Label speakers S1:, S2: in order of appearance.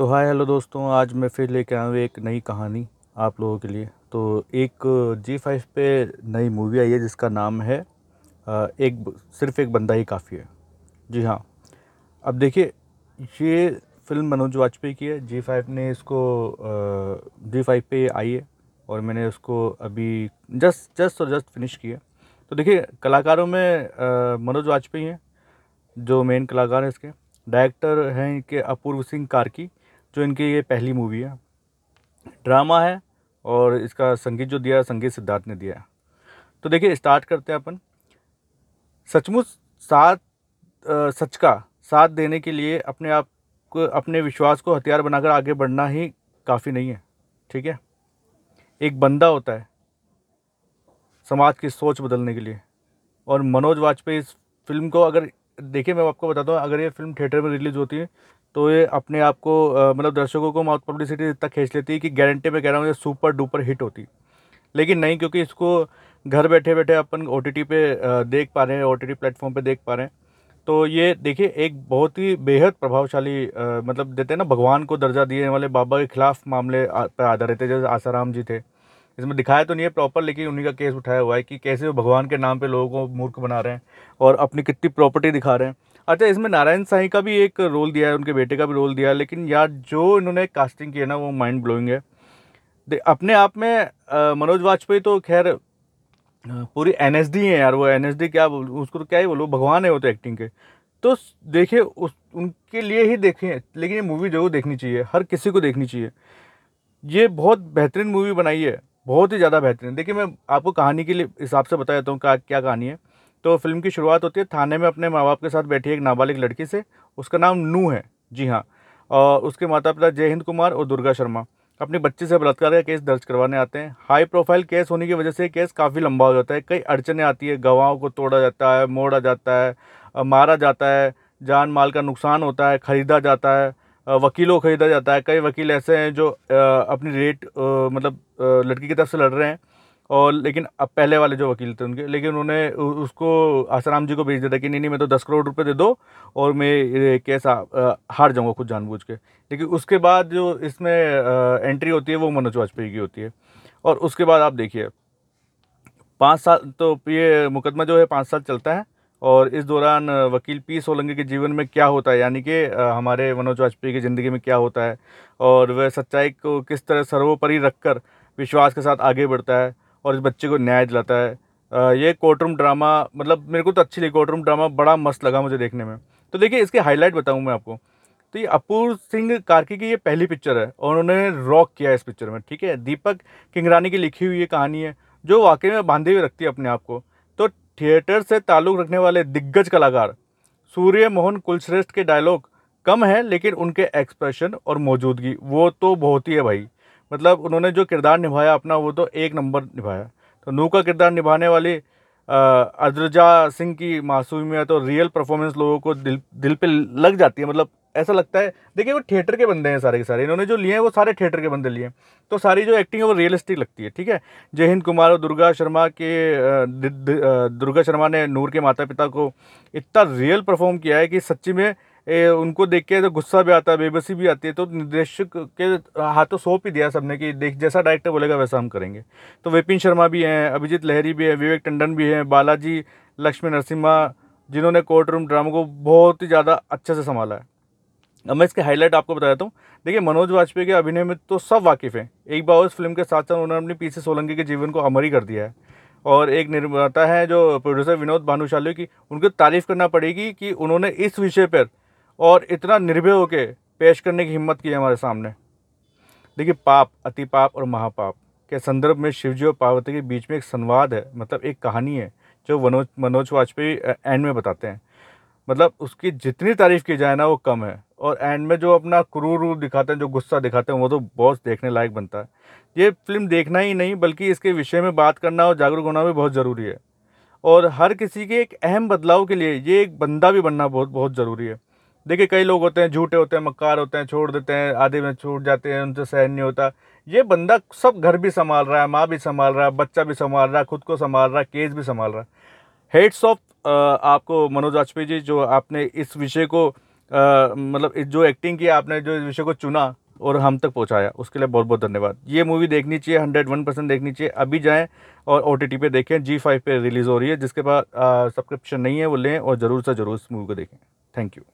S1: तो हाय, हेलो दोस्तों, आज मैं फिर लेके आया हूँ एक नई कहानी आप लोगों के लिए। तो एक जी फाइव पे नई मूवी आई है जिसका नाम है एक सिर्फ़ एक बंदा ही काफ़ी है। जी हाँ। अब देखिए, ये फ़िल्म मनोज वाजपेयी की है। जी फाइव ने इसको जी फाइव पे आई है और मैंने उसको अभी जस्ट जस्ट और जस्ट फिनिश किया तो देखिए, कलाकारों में मनोज वाजपेयी हैं, जो मेन कलाकार हैं इसके। डायरेक्टर हैं इनके अपूर्व सिंह कार्की जो इनकी ये पहली मूवी है। ड्रामा है और इसका संगीत जो दिया संगीत सिद्धार्थ ने दिया तो देखिए स्टार्ट करते हैं अपन। सचमुच साथ सच का साथ देने के लिए अपने आप को, अपने विश्वास को हथियार बनाकर आगे बढ़ना ही काफ़ी नहीं है। ठीक है? एक बंदा होता है समाज की सोच बदलने के लिए। और मनोज वाजपेयी इस फ़िल्म को अगर, देखिए, मैं आपको बताता हूँ, अगर ये फ़िल्म थिएटर में रिलीज़ होती है तो ये अपने आप को मतलब दर्शकों को माउथ पब्लिसिटी इतना खींच लेती है कि गारंटी में कह रहा हूँ ये सुपर डुपर हिट होती। लेकिन नहीं, क्योंकि इसको घर बैठे बैठे अपन ओ टी पे देख पा रहे हैं ओ टी प्लेटफॉर्म पर देख पा रहे हैं। तो ये देखिए, एक बहुत ही बेहद प्रभावशाली मतलब देते हैं ना, भगवान को दर्जा दिए वाले बाबा के खिलाफ मामले पर आधारित थे, जैसे आसाराम जी थे। इसमें दिखाया तो नहीं है प्रॉपर लेकिन उन्हीं का केस उठाया हुआ है कि कैसे वो भगवान के नाम पे लोगों को मूर्ख बना रहे हैं और अपनी कितनी प्रॉपर्टी दिखा रहे हैं। अच्छा इसमें नारायण साई का भी एक रोल दिया है, उनके बेटे का भी रोल दिया है, लेकिन यार, जो इन्होंने कास्टिंग की है ना, वो माइंड ब्लोइंग है अपने आप में मनोज वाजपेयी तो खैर पूरी एन एस डी है यार, वो एन एस डी क्या बोल, उसको तो क्या ही बोलो, भगवान है वो तो एक्टिंग के। तो देखिए, उस, उनके लिए ही देखें, लेकिन ये मूवी ज़रूर देखनी चाहिए, हर किसी को देखनी चाहिए। ये बहुत बेहतरीन मूवी बनाई है, बहुत ही ज़्यादा बेहतरीन। देखिए, मैं आपको कहानी के लिए, हिसाब से बता देता हूँ, क्या क्या कहानी है। तो फ़िल्म की शुरुआत होती है, थाने में अपने माँ बाप के साथ बैठी एक नाबालिग लड़की से, उसका नाम नू है। जी हाँ। और उसके माता पिता जय हिंद कुमार और दुर्गा शर्मा। अपने बच्चे से बलात्कार का केस दर्ज करवाने आते हैं। हाई प्रोफ़ाइल केस होने की वजह से केस काफ़ी लंबा हो जाता है। कई अड़चने आती है। गवाहों को तोड़ा जाता है, मोड़ा जाता है मारा जाता है, जान माल का नुकसान होता है, ख़रीदा जाता है वकीलों को ख़रीदा जाता है। कई वकील ऐसे हैं जो अपनी रेट मतलब लड़की की तरफ़ से लड़ रहे हैं। और लेकिन अब पहले वाले जो वकील थे उनके, लेकिन उन्होंने उसको आसाराम जी को भेज दिया था कि नहीं नहीं, मैं तो दस करोड़ रुपए दे दो और मैं केस हार जाऊँगा खुद जानबूझ के। लेकिन उसके बाद जो इसमें एंट्री होती है, वो मनोज वाजपेयी की होती है। और उसके बाद आप देखिए, पाँच साल तो ये मुकदमा जो है, पाँच साल चलता है और इस दौरान वकील पी सोलंकी के जीवन में क्या होता है, यानी कि हमारे मनोज वाजपेयी की ज़िंदगी में क्या होता है और वह सच्चाई को किस तरह सर्वोपरि रखकर विश्वास के साथ आगे बढ़ता है और इस बच्चे को न्याय दिलाता है। ये कोर्ट रूम ड्रामा मतलब मेरे को तो अच्छी लगी कोर्ट रूम ड्रामा, बड़ा मस्त लगा मुझे देखने में। तो देखिए, इसके हाईलाइट बताऊँ मैं आपको। तो ये अपूर्व सिंह कार्की की ये पहली पिक्चर है और उन्होंने रॉक किया इस पिक्चर में, ठीक है? दीपक किंगरानी की लिखी हुई ये कहानी है, जो वाकई में बांधे हुए रखती है अपने आप को। तो थिएटर से ताल्लुक़ रखने वाले दिग्गज कलाकार सूर्य मोहन कुलश्रेष्ठ के डायलॉग कम है, लेकिन उनके एक्सप्रेशन और मौजूदगी, वो तो बहुत ही है भाई। मतलब उन्होंने जो किरदार निभाया अपना, वो तो एक नंबर निभाया। तो नू का किरदार निभाने वाली अद्रजा सिंह की मासूमियत तो रियल परफॉर्मेंस लोगों को दिल दिल पे लग जाती है। मतलब ऐसा लगता है, देखिए वो थिएटर के बंदे हैं सारे के सारे। इन्होंने जो लिए हैं, वो सारे थिएटर के बंदे लिए हैं। तो सारी जो एक्टिंग है, वो रियलिस्टिक लगती है, ठीक है? जय हिंद कुमार और दुर्गा शर्मा के दुर्गा शर्मा ने नूर के माता पिता को इतना रियल परफॉर्म किया है कि सच्ची में ए, उनको देख के तो गुस्सा भी आता है बेबसी भी आती है तो निर्देशक के हाथों सौंप ही दिया सबने कि देख जैसा डायरेक्टर बोलेगा वैसा हम करेंगे। तो विपिन शर्मा भी हैं अभिजीत लहरी भी है विवेक टंडन भी हैं बालाजी लक्ष्मी नरसिम्हा जिन्होंने कोर्ट रूम ड्रामा को बहुत ही ज़्यादा अच्छे से संभाला है। अब मैं इसके हाईलाइट आपको बता देता हूँ। देखिए मनोज वाजपेयी के अभिनय में तो सब वाकिफ़ हैं। एक बार उस फ़िल्म के साथ साथ उन्होंने अपनी पीछे सोलंकी के जीवन को अमर ही कर दिया है। और एक निर्माता है जो प्रोड्यूसर विनोद भानुशाली की उनको तारीफ़ करना पड़ेगी कि उन्होंने इस विषय पर और इतना निर्भय होकर पेश करने की हिम्मत की है हमारे सामने। देखिए, पाप, अति पाप और महापाप के संदर्भ में शिवजी और पार्वती के बीच में एक संवाद है मतलब एक कहानी है, जो मनोज मनोज वाजपेयी एंड में बताते हैं। मतलब उसकी जितनी तारीफ़ की जाए ना, वो कम है। और एंड में जो अपना क्रूर रूप दिखाते हैं, जो गुस्सा दिखाते हैं, वो तो बहुत देखने लायक बनता है। ये फ़िल्म देखना ही नहीं, बल्कि इसके विषय में बात करना और जागरूक होना भी बहुत ज़रूरी है। और हर किसी के एक अहम बदलाव के लिए ये एक बंदा भी बनना बहुत बहुत ज़रूरी है। देखिए, कई लोग होते हैं, झूठे होते हैं, मक्कार होते हैं, छोड़ देते हैं आधे में छूट जाते हैं, उनसे सहन नहीं होता। ये बंदा सब घर भी संभाल रहा है, माँ भी संभाल रहा है, बच्चा भी संभाल रहा है, खुद को संभाल रहा है, केस भी संभाल रहा है। हेड्स ऑफ़ आपको मनोज वाजपेयी जी, जो आपने इस विषय को मतलब जो एक्टिंग की आपने जो इस विषय को चुना और हम तक पहुँचाया, उसके लिए बहुत बहुत धन्यवाद। ये मूवी देखनी चाहिए हंड्रेड वन परसेंट देखनी चाहिए। अभी जाएँ और ओ टी पे देखें जी फाइव पे रिलीज़ हो रही है, जिसके पास सब्सक्रिप्शन नहीं है, वो लें और ज़रूर से ज़रूर इस मूवी को देखें। Thank you